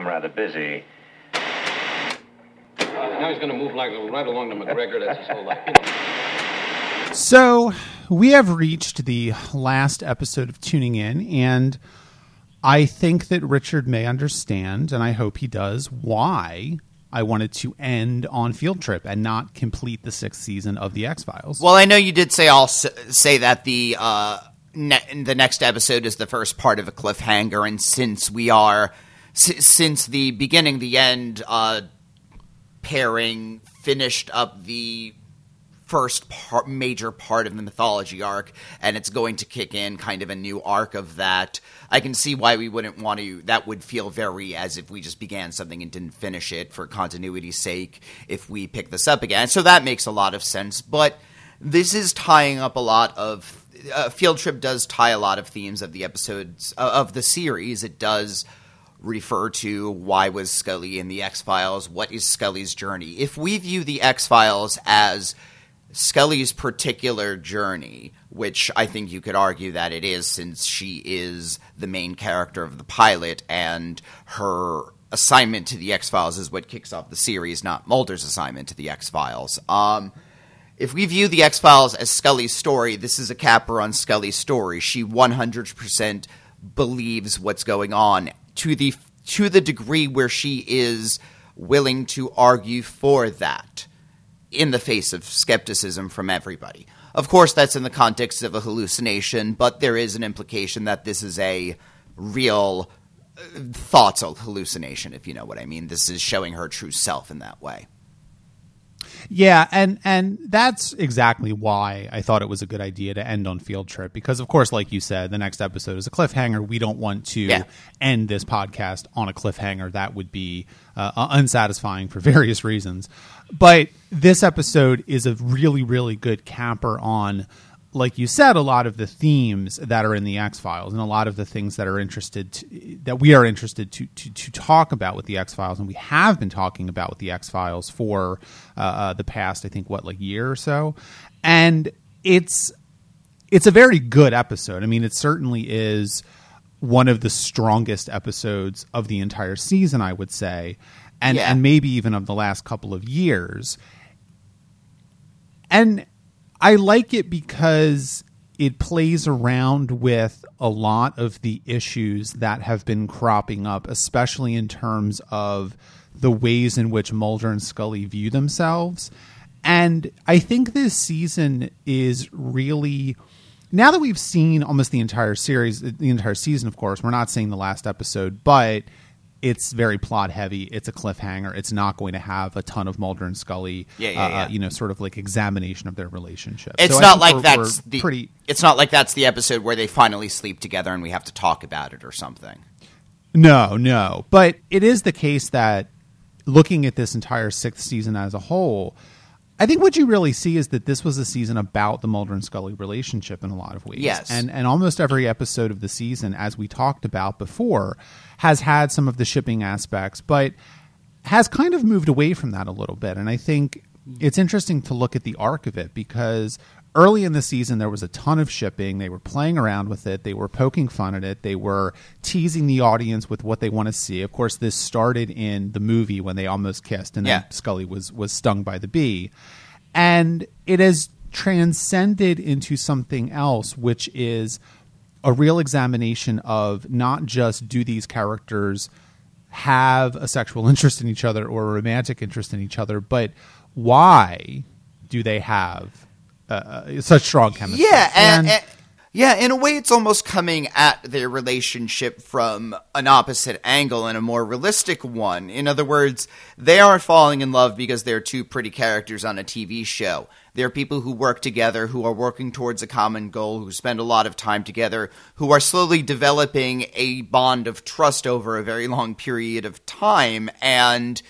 I'm rather busy. Now he's going to move like right along to McGregor. That's his whole life. You know. So we have reached the last episode of tuning in, and I think that Richard may understand, and I hope he does, why I wanted to end on Field Trip and not complete the sixth season of the X Files. Well, I know you did say I'll say that the uh, ne- the next episode is the first part of a cliffhanger, and since we are since the beginning, the end uh, pairing finished up the first part, major part of the mythology arc, and it's going to kick in kind of a new arc of that. I can see why we wouldn't want to. That would feel very as if we just began something and didn't finish it for continuity's sake. If we pick this up again, so that makes a lot of sense. But this is tying up a lot of. Uh, Field Trip does tie a lot of themes of the episodes uh, of the series. It does refer to why was Scully in the X Files? What is Scully's journey? If we view the X Files as Scully's particular journey, which I think you could argue that it is since she is the main character of the pilot and her assignment to the X Files is what kicks off the series, not Mulder's assignment to the X Files. Um, if we view the X Files as Scully's story, this is a capper on Scully's story. She 100% believes what's going on to the to the degree where she is willing to argue for that in the face of skepticism from everybody. Of course, that's in the context of a hallucination, but there is an implication that this is a real uh, thoughts hallucination, if you know what I mean. This is showing her true self in that way. Yeah, and and that's exactly why I thought it was a good idea to end on Field Trip because, of course, like you said, the next episode is a cliffhanger. We don't want to Yeah. end this podcast on a cliffhanger. That would be uh, unsatisfying for various reasons. But this episode is a really, really good capper on, like you said, a lot of the themes that are in the X Files and a lot of the things that are interested to, that we are interested to, to to talk about with the X Files, and we have been talking about with the X Files for uh, uh, the past, I think, what like year or so, and it's it's a very good episode. I mean, it certainly is one of the strongest episodes of the entire season, I would say, and Yeah. and maybe even of the last couple of years. And I like it because it plays around with a lot of the issues that have been cropping up, especially in terms of the ways in which Mulder and Scully view themselves. And I think this season is really now that we've seen almost the entire series, the entire season, of course, we're not seeing the last episode, but it's very plot heavy. It's a cliffhanger. It's not going to have a ton of Mulder and Scully, Yeah, yeah, uh, yeah. you know, sort of like examination of their relationship. It's So not like we're- that's we're the pretty. It's not like that's the episode where they finally sleep together and we have to talk about it or something. No, no. But it is the case that looking at this entire sixth season as a whole, I think what you really see is that this was a season about the Mulder and Scully relationship in a lot of ways. Yes. And and almost every episode of the season, as we talked about before, has had some of the shipping aspects, but has kind of moved away from that a little bit. And I think it's interesting to look at the arc of it because early in the season there was a ton of shipping. They were playing around with it, they were poking fun at it, they were teasing the audience with what they want to see. Of course, this started in the movie when they almost kissed and then Scully was was stung by the bee. And it has transcended into something else which is a real examination of not just do these characters have a sexual interest in each other or a romantic interest in each other, but why do they have uh, such strong chemistry? Yeah, and, and- yeah, in a way, it's almost coming at their relationship from an opposite angle and a more realistic one. In other words, they aren't falling in love because they're two pretty characters on a TV show. They're people who work together, who are working towards a common goal, who spend a lot of time together, who are slowly developing a bond of trust over a very long period of time, and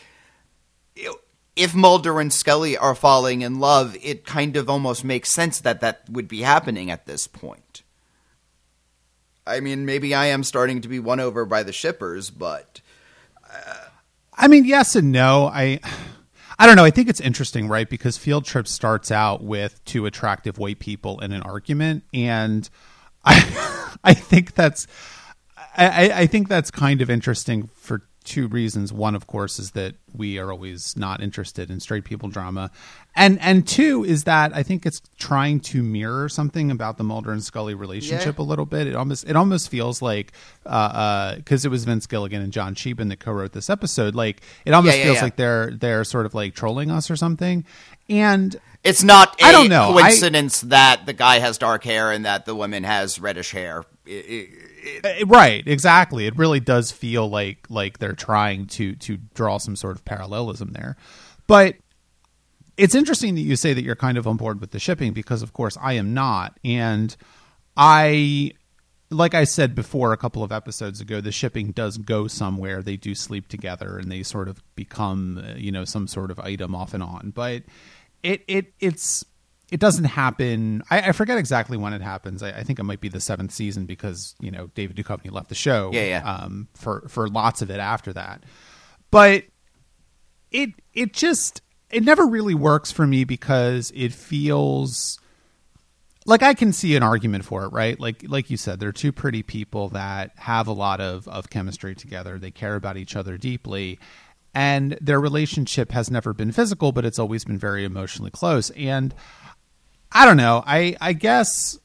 if Mulder and Scully are falling in love, it kind of almost makes sense that that would be happening at this point. I mean, maybe I am starting to be won over by the shippers, but uh, I mean, yes and no. I I don't know. I think it's interesting, right? Because Field Trip starts out with two attractive white people in an argument, and I I think that's I- I think that's kind of interesting for two reasons. One, of course, is that we are always not interested in straight people drama, and and two is that I think it's trying to mirror something about the Mulder and Scully relationship a little bit. It almost it almost feels like uh, uh, because it was Vince Gilligan and John Shiban that co-wrote this episode. Like it almost Yeah, yeah, feels yeah. like they're they're sort of like trolling us or something. And It's not I don't know. I- coincidence that the guy has dark hair and that the woman has reddish hair. I- I- Uh, right exactly. It really does feel like like they're trying to to draw some sort of parallelism there. But it's interesting that you say that you're kind of on board with the shipping because of course i am not. And i like i said before a couple of episodes ago the shipping does go somewhere. They do sleep together and they sort of become uh, you know some sort of item off and on. But it it it's it doesn't happen. I, I forget exactly when it happens. I, I think it might be the seventh season because you know David Duchovny left the show. Yeah, yeah. Um, for for lots of it after that, but it it just it never really works for me because it feels like I can see an argument for it, right? Like like you said, they're two pretty people that have a lot of of chemistry together. They care about each other deeply. And their relationship has never been physical, but it's always been very emotionally close. And I don't know. I I guess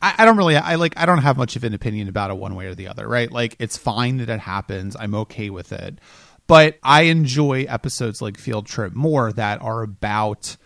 I, I don't really I like I don't have much of an opinion about it one way or the other, right? Like it's fine that it happens. I'm okay with it. But I enjoy episodes like Field Trip more that are about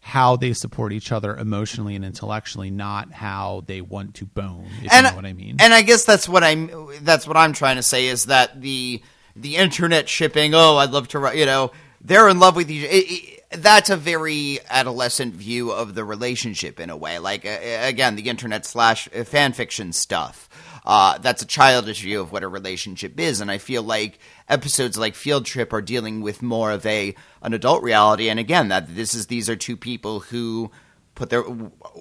how they support each other emotionally and intellectually, not how they want to bone. If and you know what I mean. And I guess that's what I'm. That's what I'm trying to say is that the the internet shipping. Oh, I'd love to. write You know, they're in love with each. It, it, that's a very adolescent view of the relationship in a way. Like again, the internet slash uh, fan fiction stuff. Uh, that's a childish view of what a relationship is, and I feel like episodes like Field Trip are dealing with more of a an adult reality. And again, that this is these are two people who put their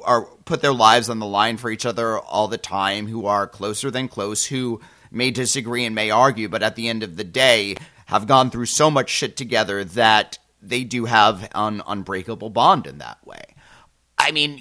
are put their lives on the line for each other all the time, who are closer than close, who may disagree and may argue, but at the end of the day, have gone through so much shit together that they do have an unbreakable bond in that way. I mean,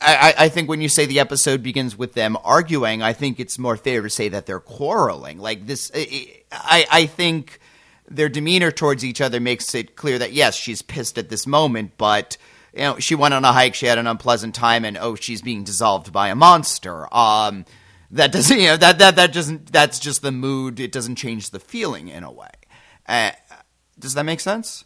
I, I think when you say the episode begins with them arguing, I think it's more fair to say that they're quarreling. Like this, I, I think their demeanor towards each other makes it clear that yes, she's pissed at this moment, but you know, she went on a hike, she had an unpleasant time, and oh, she's being dissolved by a monster. Um, that doesn't, you know, that that that doesn't. That's just the mood. It doesn't change the feeling in a way. Uh, does that make sense?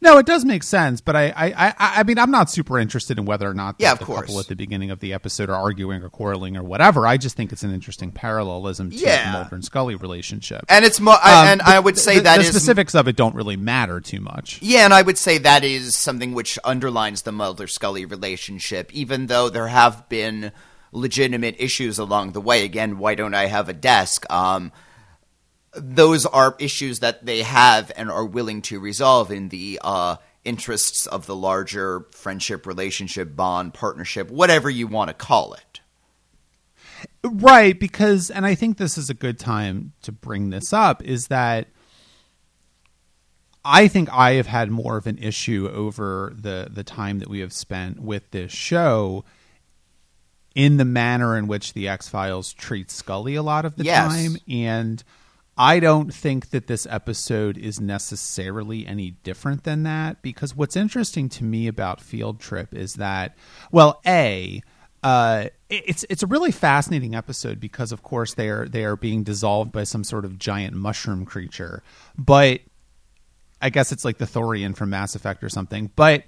No, it does make sense, but I, I, I, I mean, I'm not super interested in whether or not the, Yeah, of the course. couple at the beginning of the episode are arguing or quarreling or whatever. I just think it's an interesting parallelism to Yeah. the Mulder and Scully relationship. And it's more, I, Um, and but I would say the, that the is specifics of it don't really matter too much. Yeah, and I would say that is something which underlines the Mulder Scully relationship, even though there have been legitimate issues along the way. Again, why don't I have a desk? Um, those are issues that they have and are willing to resolve in the uh, interests of the larger friendship, relationship, bond, partnership, whatever you want to call it. Right, because and I think this is a good time to bring this up is that I think I have had more of an issue over the the time that we have spent with this show in the manner in which the X-Files treats Scully a lot of the Yes. time and I don't think that this episode is necessarily any different than that because what's interesting to me about Field Trip is that well, a uh, it's it's a really fascinating episode because of course they are they are being dissolved by some sort of giant mushroom creature, but I guess it's like the Thorian from Mass Effect or something. But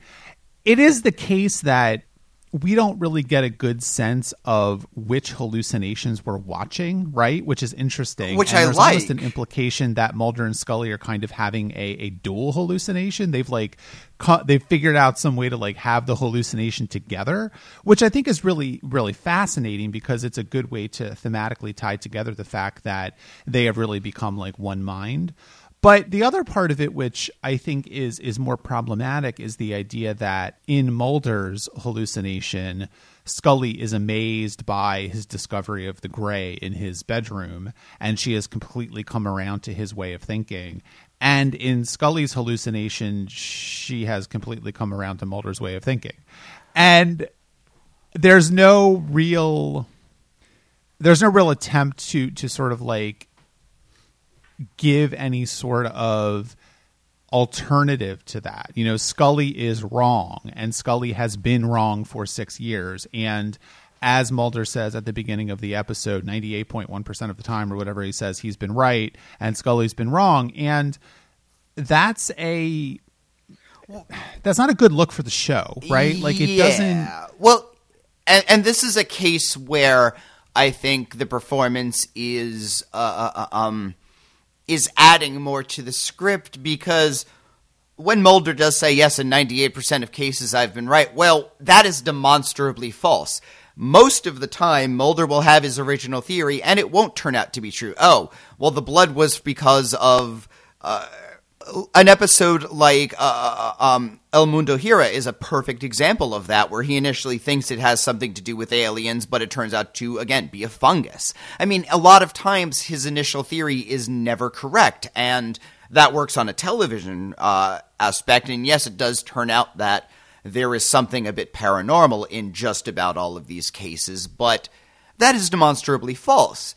it is the case that we don't really get a good sense of which hallucinations we're watching, right? Which is interesting. Which And I there's almost like. an implication that Mulder and Scully are kind of having a, a dual hallucination. They've like cu- they've figured out some way to like have the hallucination together, which I think is really really fascinating because it's a good way to thematically tie together the fact that they have really become like one mind. But the other part of it, which I think is is more problematic, is the idea that in Mulder's hallucination, Scully is amazed by his discovery of the gray in his bedroom, and she has completely come around to his way of thinking. And in Scully's hallucination, she has completely come around to Mulder's way of thinking. And there's no real there's no real attempt to to sort of like give any sort of alternative to that. You know, Scully is wrong, and Scully has been wrong for six years. And as Mulder says at the beginning of the episode, 98.1% of the time, or whatever he says, he's been right, and Scully's been wrong. And that's a. That's not a good look for the show, right? Like it Yeah. doesn't. Well, and, and this is a case where I think the performance is uh, uh, uh, um is adding more to the script because when Mulder does say yes, in ninety eight percent of cases I've been right, well, that is demonstrably false. Most of the time, Mulder will have his original theory, and it won't turn out to be true. Oh, well, the blood was because of uh, an episode like uh, um, El Mundo Gira is a perfect example of that, where he initially thinks it has something to do with aliens, but it turns out to, again, be a fungus. I mean, a lot of times his initial theory is never correct, and that works on a television uh, aspect. And yes, it does turn out that there is something a bit paranormal in just about all of these cases, but that is demonstrably false.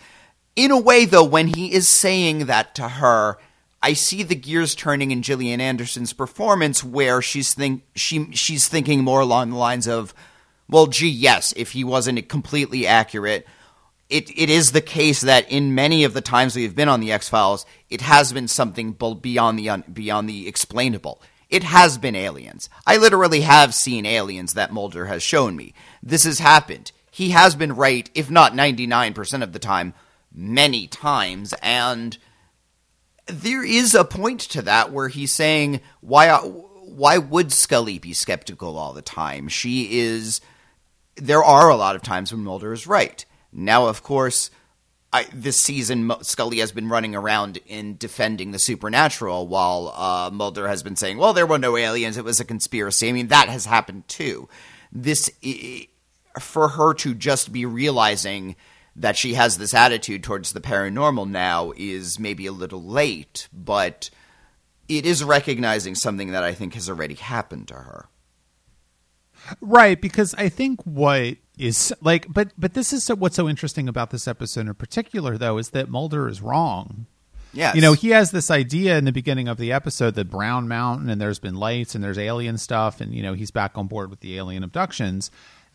In a way, though, when he is saying that to her, I see the gears turning in Gillian Anderson's performance, where she's think she she's thinking more along the lines of, "Well, gee, yes, if he wasn't completely accurate, it it is the case that in many of the times we've been on the X Files, it has been something beyond the un- beyond the explainable. It has been aliens. I literally have seen aliens that Mulder has shown me. This has happened. He has been right, if not ninety nine percent of the time, many times, and." There is a point to that where he's saying why why would Scully be skeptical all the time? She is there are a lot of times when Mulder is right. Now, of course, I, this season Scully has been running around in defending the supernatural, while uh, Mulder has been saying, "Well, there were no aliens; it was a conspiracy." I mean, that has happened too. This for her to just be realizing that she has this attitude towards the paranormal now is maybe a little late, but it is recognizing something that I think has already happened to her. Right, because I think what is like, but but this is so, what's so interesting about this episode in particular, though, is that Mulder is wrong. Yes. You know, he has this idea in the beginning of the episode that Brown Mountain and there's been lights and there's alien stuff, and you know he's back on board with the alien abductions,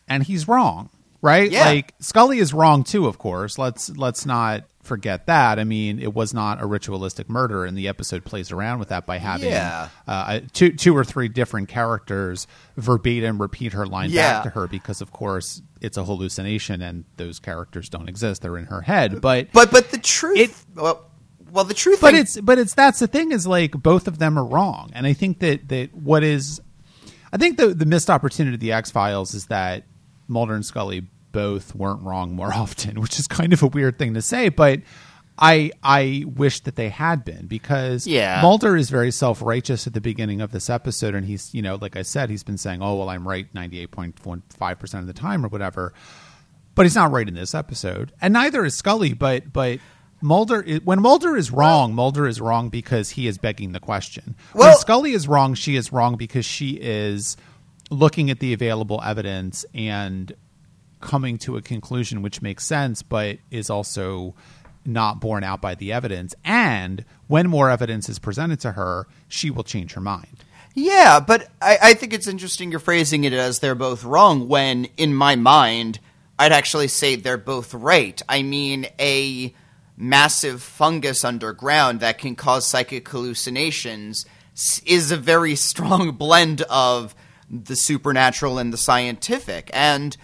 and he's wrong, right? Yeah. Like Scully is wrong too, of course. Let's let's not forget that. I mean, it was not a ritualistic murder, and the episode plays around with that by having Yeah. uh, two two or three different characters verbatim repeat her line Yeah. back to her because, of course, it's a hallucination and those characters don't exist; they're in her head. But But but the truth, It- well, well, the truth, but it's but it's that's the thing is like both of them are wrong, and I think that that what is, I think the the missed opportunity of the X Files is that Mulder and Scully both weren't wrong more often, which is kind of a weird thing to say, but. I I wish that they had been because Yeah. Mulder is very self righteous at the beginning of this episode, and he's you know like I said he's been saying oh well I'm right ninety eight point one five percent of the time or whatever, but he's not right in this episode, and neither is Scully. But but Mulder, when Mulder is wrong, Mulder is wrong because he is begging the question. when Well- Scully is wrong, she is wrong because she is looking at the available evidence and coming to a conclusion which makes sense, but is also not borne out by the evidence. And when more evidence is presented to her, she will change her mind. Yeah, but I, I think it's interesting you're phrasing it as they're both wrong when, in my mind, I'd actually say they're both right. I mean, a massive fungus underground that can cause psychic hallucinations is a very strong blend of the supernatural and the scientific. And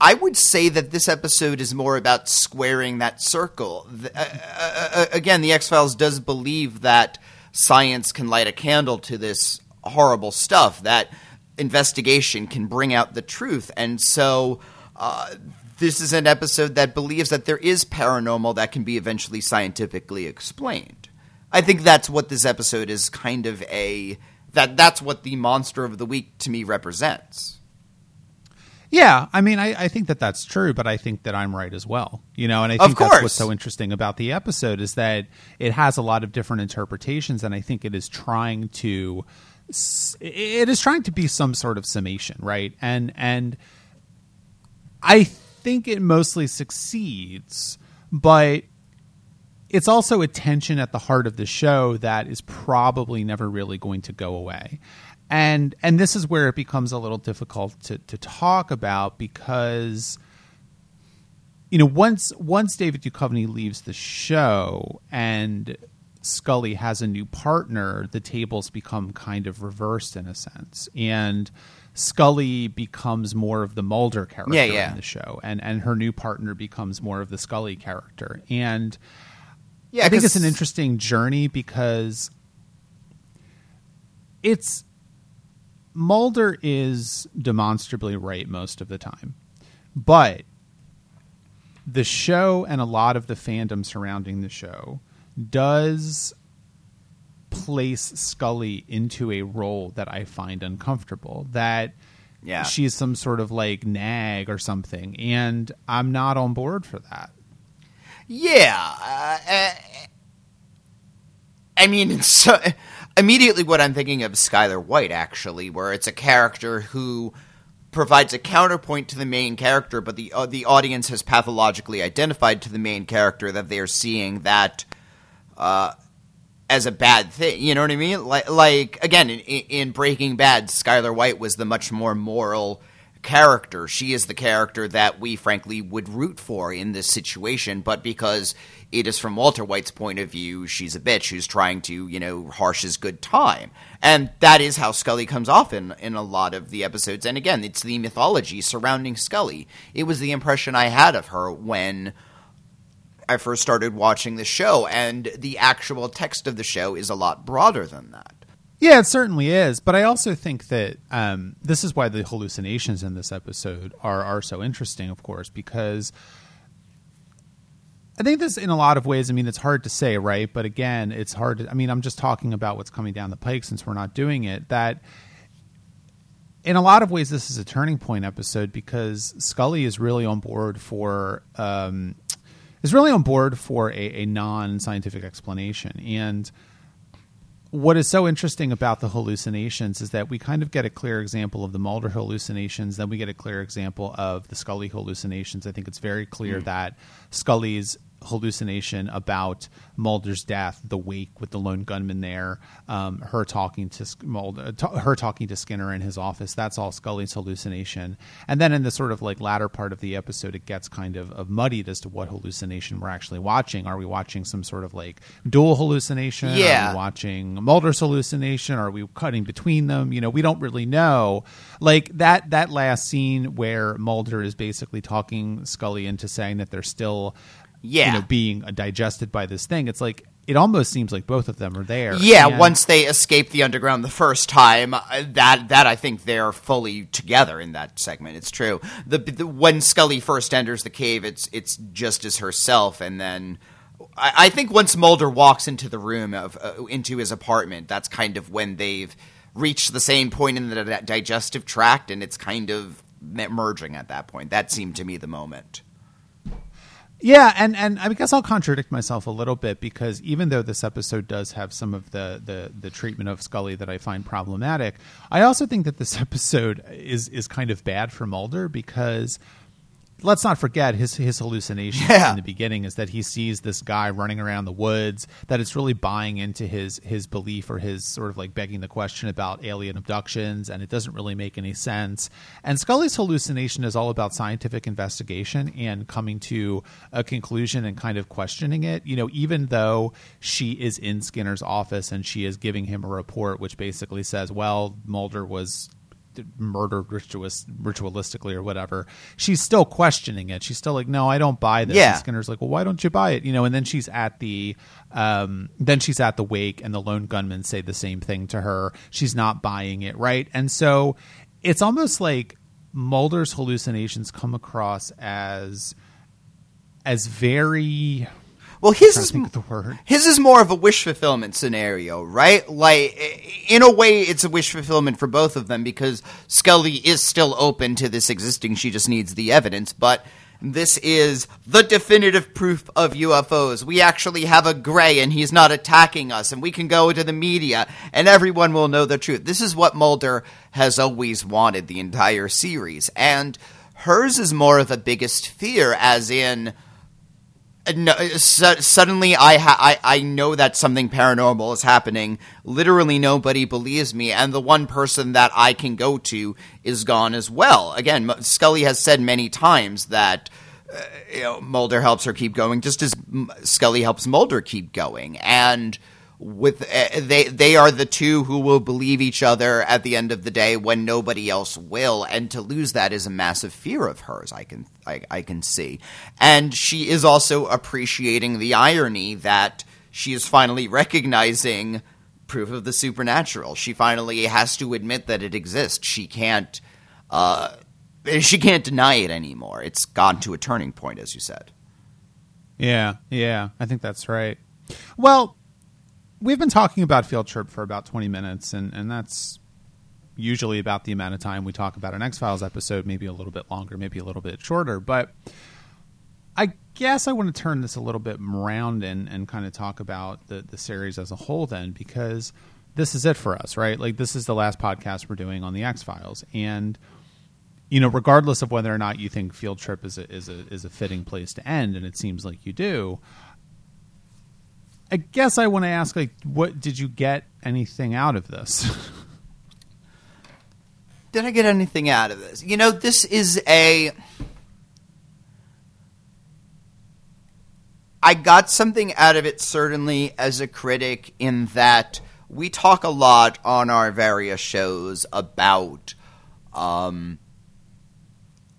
I would say that this episode is more about squaring that circle. Uh, uh, uh, again, the X Files does believe that science can light a candle to this horrible stuff, that investigation can bring out the truth. And so uh, this is an episode that believes that there is paranormal that can be eventually scientifically explained. I think that's what this episode is kind of a that that's what the monster of the week to me represents. Yeah, I mean, I, I think that that's true, but I think that I'm right as well. You know, and I think that's what's so interesting about the episode is that it has a lot of different interpretations, and I think it is trying to, it is trying to be some sort of summation, right? And and I think it mostly succeeds, but it's also a tension at the heart of the show that is probably never really going to go away. And and this is where it becomes a little difficult to, to talk about because you know once once David Duchovny leaves the show and Scully has a new partner, the tables become kind of reversed in a sense. And Scully becomes more of the Mulder character Yeah, yeah. in the show, and and her new partner becomes more of the Scully character. And Yeah, I think it's an interesting journey because it's Mulder is demonstrably right most of the time, but the show and a lot of the fandom surrounding the show does place Scully into a role that I find uncomfortable. That Yeah. she's some sort of like nag or something, and I'm not on board for that. Yeah. Uh, uh, I mean, so, immediately what I'm thinking of is Skyler White, actually, where it's a character who provides a counterpoint to the main character, but the uh, the audience has pathologically identified to the main character that they are seeing that uh, as a bad thing. You know what I mean? Like, like again, in, in Breaking Bad, Skyler White was the much more moral character. She is the character that we frankly would root for in this situation, but because it is from Walter White's point of view, she's a bitch who's trying to, you know, harsh his good time. And that is how Scully comes off in, in a lot of the episodes. And again, it's the mythology surrounding Scully. It was the impression I had of her when I first started watching the show, and the actual text of the show is a lot broader than that. Yeah, it certainly is. But I also think that um, this is why the hallucinations in this episode are are so interesting, of course, because I think this, in a lot of ways, I mean, it's hard to say, right? But again, it's hard. To, I mean, I'm just talking about what's coming down the pike since we're not doing it. That in a lot of ways, this is a turning point episode because Scully is really on board for um, is really on board for a, a non scientific explanation and what is so interesting about the hallucinations is that we kind of get a clear example of the Mulder hallucinations, then we get a clear example of the Scully hallucinations. I think it's very clear hmm. that Scully's hallucination about Mulder's death, the wake with the lone gunman there, um, her talking to Mulder, t- her talking to Skinner in his office. That's all Scully's hallucination. And then in the sort of like latter part of the episode, it gets kind of, of muddied as to what hallucination we're actually watching. Are we watching some sort of like dual hallucination? Are we Yeah. watching Mulder's hallucination? Are we cutting between them? You know, we don't really know. Like that that last scene where Mulder is basically talking Scully into saying that they're still, Yeah. you know, being digested by this thing. It's like it almost seems like both of them are there. Yeah, And- once they escape the underground the first time, uh, that that I think they're fully together in that segment. It's true. The, the when Scully first enters the cave, it's it's just as herself, and then I, I think once Mulder walks into the room of uh, into his apartment, that's kind of when they've reached the same point in the digestive tract, and it's kind of merging at that point. That seemed to me the moment. Yeah, and and I guess I'll contradict myself a little bit because even though this episode does have some of the the the treatment of Scully that I find problematic, I also think that this episode is is kind of bad for Mulder because let's not forget his his hallucination Yeah. in the beginning is that he sees this guy running around the woods that it's really buying into his his belief or his sort of like begging the question about alien abductions and it doesn't really make any sense and Scully's hallucination is all about scientific investigation and coming to a conclusion and kind of questioning it you know even though she is in Skinner's office and she is giving him a report which basically says well Mulder was murdered ritualis- ritualistically or whatever she's still questioning it. She's still like no i don't buy this. Yeah. and skinner's like well why don't you buy it? You know and then she's at the um then she's at the wake and the lone gunmen say the same thing to her. She's not buying it right? And so it's almost like mulder's hallucinations come across as as very Well, his is to think of the word His is more of a wish fulfillment scenario, right? Like, in a way, it's a wish fulfillment for both of them because Scully is still open to this existing. She just needs the evidence. But this is the definitive proof of UFOs. We actually have a gray and he's not attacking us, and we can go to the media and everyone will know the truth. This is what Mulder has always wanted the entire series. And hers is more of a biggest fear, as in No, uh, su- suddenly I, ha- I I know that something paranormal is happening. Literally nobody believes me, and the one person that I can go to is gone as well. Again, Scully has said many times that uh, you know Mulder helps her keep going, just as Scully helps Mulder keep going, and with uh, they they are the two who will believe each other at the end of the day when nobody else will. And to lose that is a massive fear of hers i can i, I can see. And she is also appreciating the irony that she is finally recognizing proof of the supernatural. She finally has to admit that it exists. She can't uh she can't deny it anymore. It's gone to a turning point as you said. Yeah, yeah, I think that's right. Well, we've been talking about Field Trip for about 20 minutes, and, and that's usually about the amount of time we talk about an X Files episode, maybe a little bit longer, maybe a little bit shorter. But I guess I want to turn this a little bit around and, and kind of talk about the, the series as a whole, then, because this is it for us, right? Like, this is the last podcast we're doing on the X Files. And you know, regardless of whether or not you think Field Trip is a, is a is a fitting place to end, and it seems like you do. I guess I want to ask, like, what did you get anything out of this? did I get anything out of this? You know, this is a. I got something out of it certainly as a critic in that we talk a lot on our various shows about um,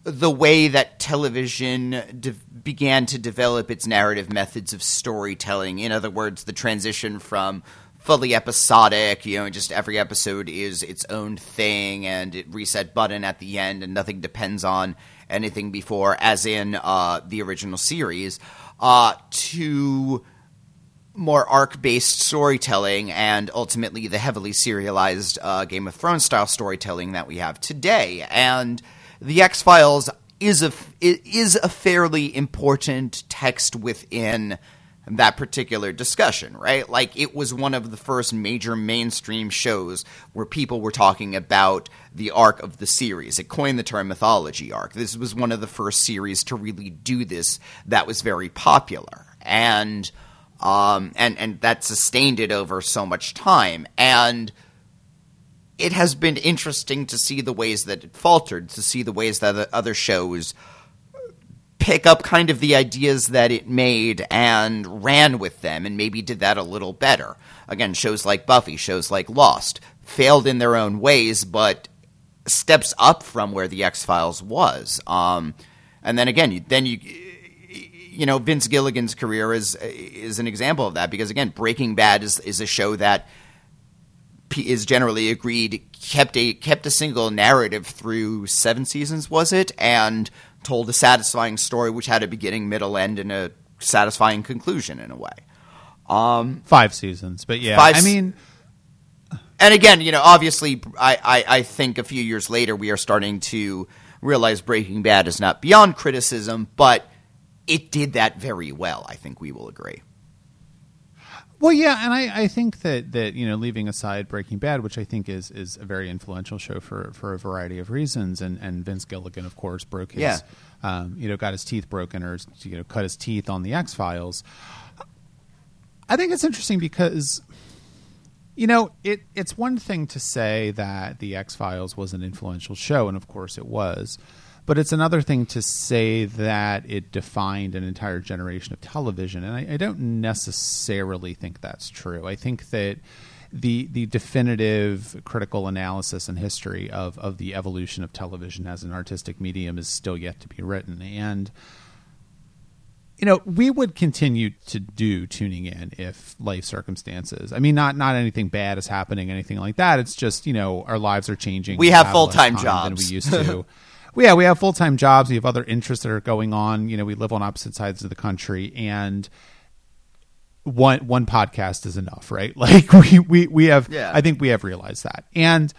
the way that television de- began to develop its narrative methods of storytelling. In other words, the transition from fully episodic, you know, just every episode is its own thing and it reset button at the end and nothing depends on anything before, as in uh, the original series, uh, to more arc based storytelling and ultimately the heavily serialized uh, Game of Thrones style storytelling that we have today. And the X Files is a is a fairly important text within that particular discussion, right? Like it was one of the first major mainstream shows where people were talking about the arc of the series. It coined the term mythology arc. This was one of the first series to really do this that was very popular. And um, and and that sustained it over so much time. And it has been interesting to see the ways that it faltered, to see the ways that the other shows pick up kind of the ideas that it made and ran with them, and maybe did that a little better. Again, shows like Buffy, shows like Lost, failed in their own ways, but steps up from where the X Files was. Um, and then again, you, then you you know Vince Gilligan's career is is an example of that because again Breaking Bad is is a show that is generally agreed kept a kept a single narrative through seven seasons was it and told a satisfying story which had a beginning middle end and a satisfying conclusion in a way um Five seasons, but yeah, Five I mean, and again, you know, obviously, I, I, I think a few years later we are starting to realize Breaking Bad is not beyond criticism, but it did that very well. I think we will agree. Well, yeah, and I, I think that, that you know, leaving aside Breaking Bad, which I think is, is a very influential show for, for a variety of reasons, and, and Vince Gilligan, of course, broke his, Yeah. um, you know, got his teeth broken or you know, cut his teeth on the X Files. I think it's interesting because, you know, it it's one thing to say that the X Files was an influential show, and of course it was. But it's another thing to say that it defined an entire generation of television, and I, I don't necessarily think that's true. I think that the the definitive critical analysis and history of of the evolution of television as an artistic medium is still yet to be written, and you know, we would continue to do tuning in if life circumstances. I mean, not not anything bad is happening, anything like that. It's just you know our lives are changing. We have less full-time time than jobs. we used to. well, yeah, we have full time jobs. We have other interests that are going on. You know, we live on opposite sides of the country, and one one podcast is enough, right? Like we we we have. Yeah. I think we have realized that, and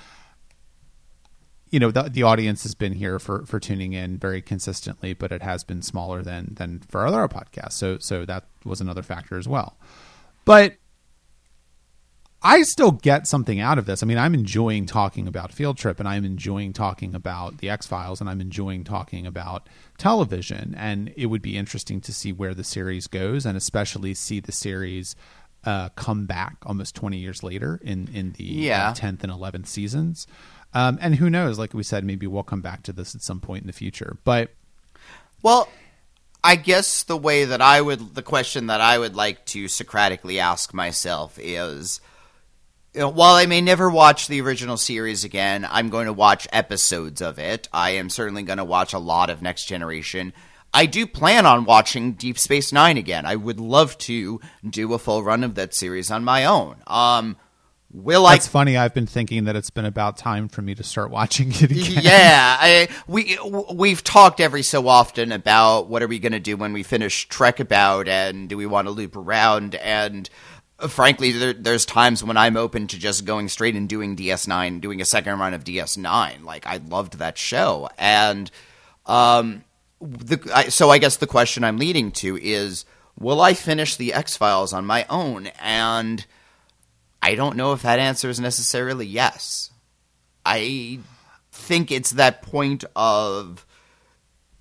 you know the, the audience has been here for for tuning in very consistently but it has been smaller than than for other podcasts so so that was another factor as well but I still get something out of this. I mean, I'm enjoying talking about Field Trip and I'm enjoying talking about the X Files and I'm enjoying talking about television. And it would be interesting to see where the series goes and especially see the series uh, come back almost 20 years later in, in the Yeah. uh, 10th and 11th seasons. Um, and who knows? Like we said, maybe we'll come back to this at some point in the future. But Well, I guess the way that I would, the question that I would like to Socratically ask myself is, you know, while I may never watch the original series again, I'm going to watch episodes of it. I am certainly going to watch a lot of Next Generation. I do plan on watching Deep Space Nine again. I would love to do a full run of that series on my own. Um, will I that's funny. I've been thinking that it's been about time for me to start watching it again. yeah, I, we we've talked every so often about what are we going to do when we finish Trek about, and do we want to loop around? And frankly, there, there's times when I'm open to just going straight and doing DS9, doing a second run of DS9. Like I loved that show, and um, the I, so I guess the question I'm leading to is, will I finish the X Files on my own? And I don't know if that answer is necessarily yes. I think it's that point of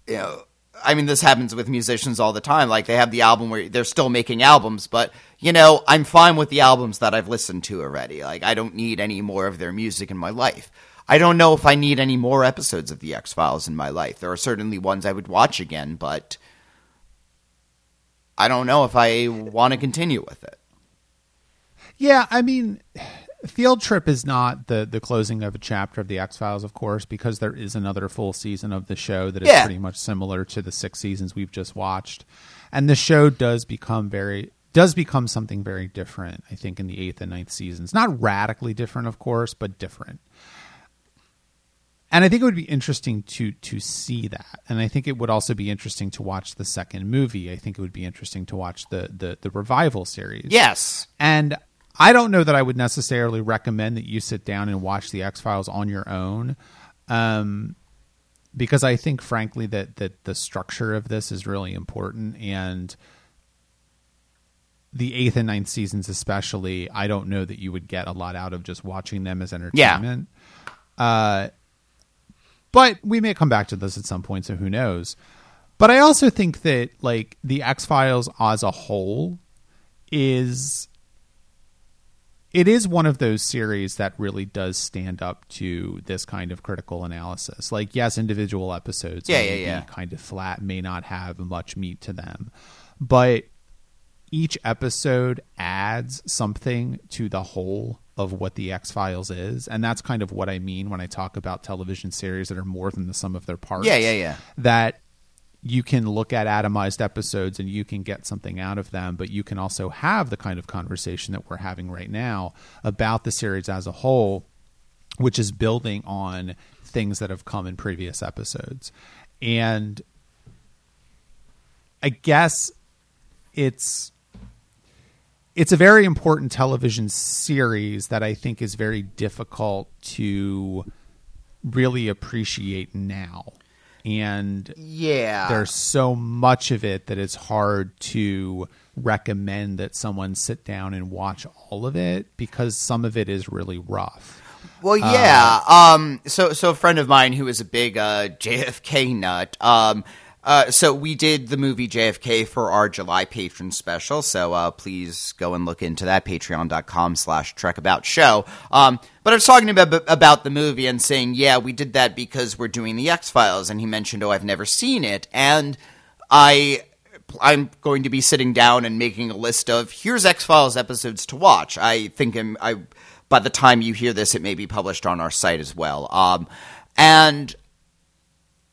you know I mean this happens with musicians all the time. Like they have the album where they're still making albums but you know I'm fine with the albums that I've listened to already. Like I don't need any more of their music in my life. I don't know if I need any more episodes of the X-Files in my life. There are certainly ones I would watch again but I don't know if I want to continue with it. Yeah, I mean, Field Trip is not the the closing of a chapter of the X Files, of course, because there is another full season of the show that is Yeah. pretty much similar to the six seasons we've just watched, and the show does become very does become something very different. I think in the eighth and ninth seasons, not radically different, of course, but different. And I think it would be interesting to to see that, and I think it would also be interesting to watch the second movie. I think it would be interesting to watch the the, the revival series. yes And I don't know that I would necessarily recommend that you sit down and watch the X Files on your own, um, because I think, frankly, that that the structure of this is really important, and the eighth and ninth seasons, especially, I don't know that you would get a lot out of just watching them as entertainment. Uh, but we may come back to this at some point, so who knows? But I also think that like the X Files as a whole is it is one of those series that really does stand up to this kind of critical analysis. Like, yes, individual episodes Yeah, may yeah, yeah. be kind of flat, may not have much meat to them, but each episode adds something to the whole of what the X Files is, and that's kind of what I mean when I talk about television series that are more than the sum of their parts. Yeah, yeah, yeah. That you can look at atomized episodes and you can get something out of them, but you can also have the kind of conversation that we're having right now about the series as a whole, which is building on things that have come in previous episodes. And I guess it's it's a very important television series that I think is very difficult to really appreciate now. And yeah there's so much of it that it's hard to recommend that someone sit down and watch all of it because some of it is really rough. Well, yeah. um, so, so a friend of mine who is a big uh, JFK nut. Um, uh, so we did the movie JFK for our July patron special. So uh, please go and look into that. Patreon.com slash Trek About Show. Um, but I was talking about about the movie and saying, yeah, we did that because we're doing the X Files, and he mentioned, oh, I've never seen it, and I I'm going to be sitting down and making a list of here's X Files episodes to watch. I think I'm, I by the time you hear this, it may be published on our site as well. Um, and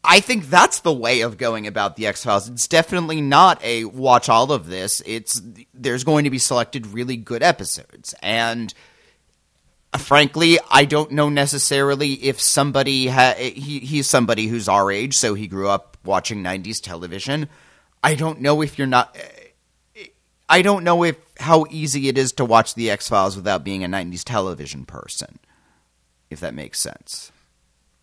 I think that's the way of going about the X Files. It's definitely not a watch all of this. It's there's going to be selected really good episodes, and uh, frankly, I don't know necessarily if somebody ha- he he's somebody who's our age, so he grew up watching '90s television. I don't know if you're not. I don't know if how easy it is to watch the X Files without being a '90s television person. If that makes sense.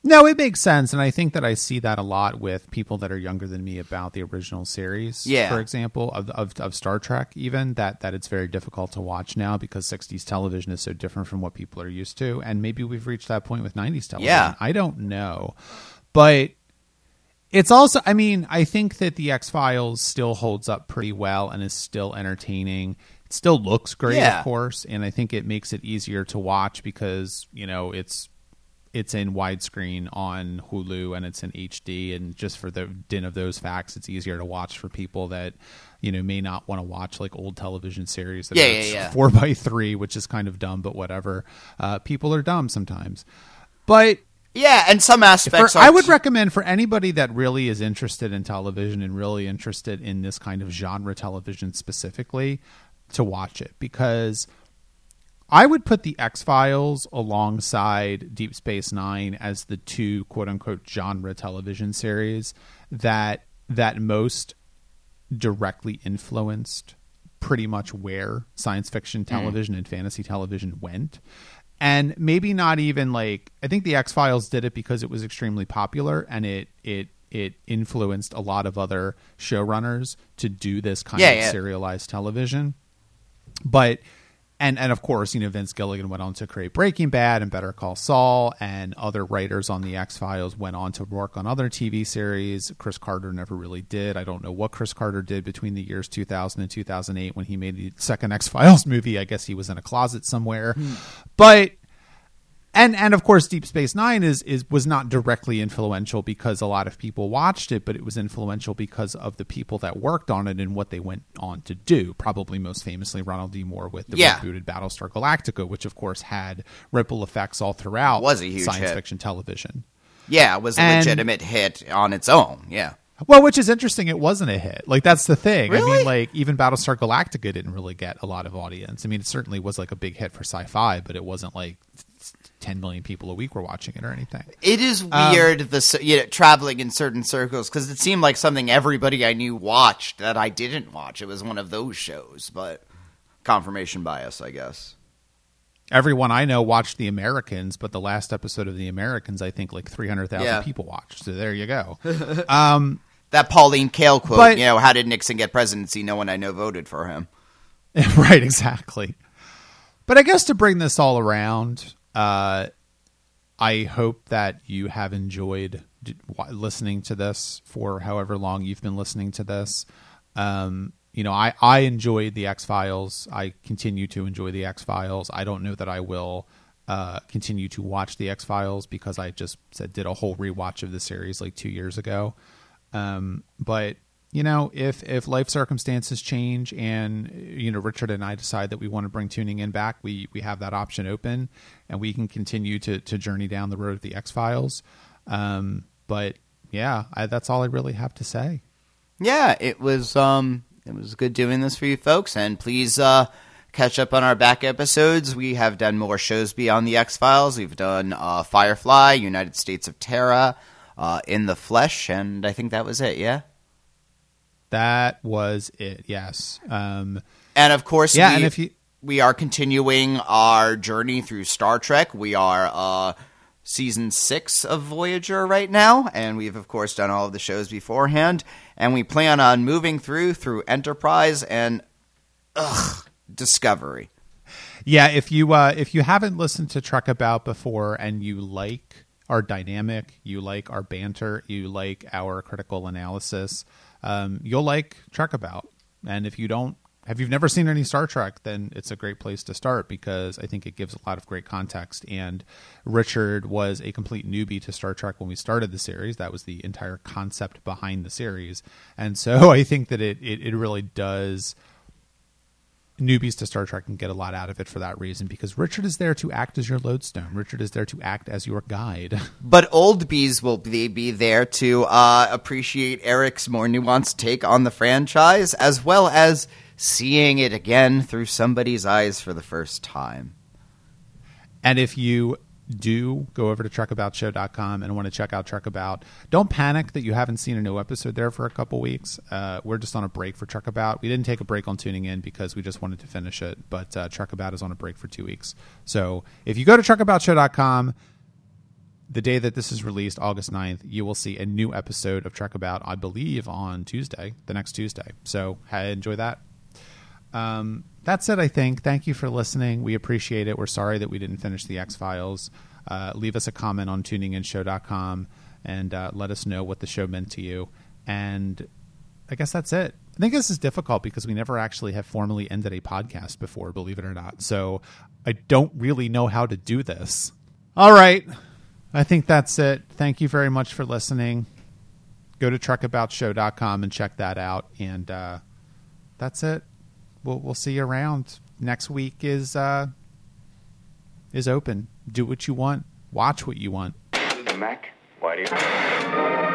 No, it makes sense, and I think that I see that a lot with people that are younger than me about the original series. Yeah. for example, of, of of Star Trek, even that that it's very difficult to watch now because '60s television is so different from what people are used to, and maybe we've reached that point with '90s television. Yeah. I don't know, but it's also i mean i think that the x files still holds up pretty well and is still entertaining it still looks great Yeah. of course and i think it makes it easier to watch because you know it's it's in widescreen on hulu and it's in hd and just for the din of those facts it's easier to watch for people that you know may not want to watch like old television series that Yeah, are yeah, yeah. four by three which is kind of dumb but whatever uh, people are dumb sometimes but Yeah, and some aspects. for- I would recommend for anybody that really is interested in television and really interested in this kind of genre television specifically to watch it because I would put the X Files alongside Deep Space Nine as the two quote unquote genre television series that that most directly influenced pretty much where science fiction mm. television and fantasy television went. And maybe not even like I think the X Files did it because it was extremely popular and it it it influenced a lot of other showrunners to do this kind Yeah, of yeah. serialized television. But and and of course, you know, Vince Gilligan went on to create Breaking Bad and Better Call Saul, and other writers on the X Files went on to work on other TV series. Chris Carter never really did. I don't know what Chris Carter did between the years 2000 and 2008 when he made the second X Files movie. I guess he was in a closet somewhere, hmm. but and and of course deep space nine is is was not directly influential because a lot of people watched it but it was influential because of the people that worked on it and what they went on to do probably most famously ronald d moore with the Yeah. rebooted battlestar galactica which of course had ripple effects all throughout Was a huge science hit. fiction television Yeah, it was a And- legitimate hit on its own. Yeah. well which is interesting it wasn't a hit like that's the thing i Really? mean like even battlestar galactica didn't really get a lot of audience i mean it certainly was like a big hit for sci-fi but it wasn't like 10 million people a week were watching it or anything It is Um, weird the you know, traveling in certain circles because it seemed like something everybody I knew watched that I didn't watch. It was one of those shows, but confirmation bias, I guess. everyone I know watched The Americans, but the last episode of The Americans, I think like 300,000 Yeah. people watched. So there you go. That Pauline Kael quote, But- you know, how did Nixon get presidency? No one I know voted for him. right, exactly. But I guess to bring this all around, uh, I hope that you have enjoyed listening to this for however long you've been listening to this. Um, you know, I, I enjoyed the X Files. I continue to enjoy the X Files. I don't know that I will uh, continue to watch the X Files because I just said did a whole rewatch of the series like two years ago. Um, but you know, if if life circumstances change and you know Richard and I decide that we want to bring tuning in back, we we have that option open, and we can continue to to journey down the road of the X Files. Um, but yeah, I, that's all I really have to say. Yeah, it was um it was good doing this for you folks and please uh catch up on our back episodes. We have done more shows beyond the X-Files. We've done uh Firefly, United States of Tara, uh In the Flesh and I think that was it, yeah. That was it. Yes. Um, And of course yeah, we, and if you we are continuing our journey through Star Trek. We are uh season 6 of Voyager right now and we've of course done all of the shows beforehand and we plan on moving through through Enterprise and ugh Discovery. Yeah, if you uh, if you haven't listened to Trek About before and you like our dynamic, you like our banter, you like our critical analysis, um, you'll like Trek About. And if you don't, have you've never seen any Star Trek, then it's a great place to start because I think it gives a lot of great context. And Richard was a complete newbie to Star Trek when we started the series. That was the entire concept behind the series, and so I think that it it, it really does newbies to Star Trek can get a lot out of it for that reason because Richard is there to act as your lodestone. Richard is there to act as your guide. But old bees will be, be there to uh, appreciate Eric's more nuanced take on the franchise, as well as seeing it again through somebody's eyes for the first time. and if you do go over to trekaboutshow.com and want to check out Trek About, don't panic that you haven't seen a new episode there for a couple weeks. Uh, we're just on a break for Trek About. We didn't take a break on tuning in because we just wanted to finish it, but uh, Trek About is on a break for two weeks. So if you go to trekaboutshow.com, the day that this is released, August 9th, you will see a new episode of Trek About, I believe, on Tuesday, the next Tuesday. So enjoy that. Um, that's it, I think. Thank you for listening. We appreciate it. We're sorry that we didn't finish the X Files. Uh, leave us a comment on tuninginshow.com and uh, let us know what the show meant to you. And I guess that's it. I think this is difficult because we never actually have formally ended a podcast before, believe it or not. So I don't really know how to do this. All right. I think that's it. Thank you very much for listening. Go to trekaboutshow.com and check that out. And uh, that's it. We'll, we'll see you around. Next week is uh, is open. Do what you want. Watch what you want. Mac, why do you...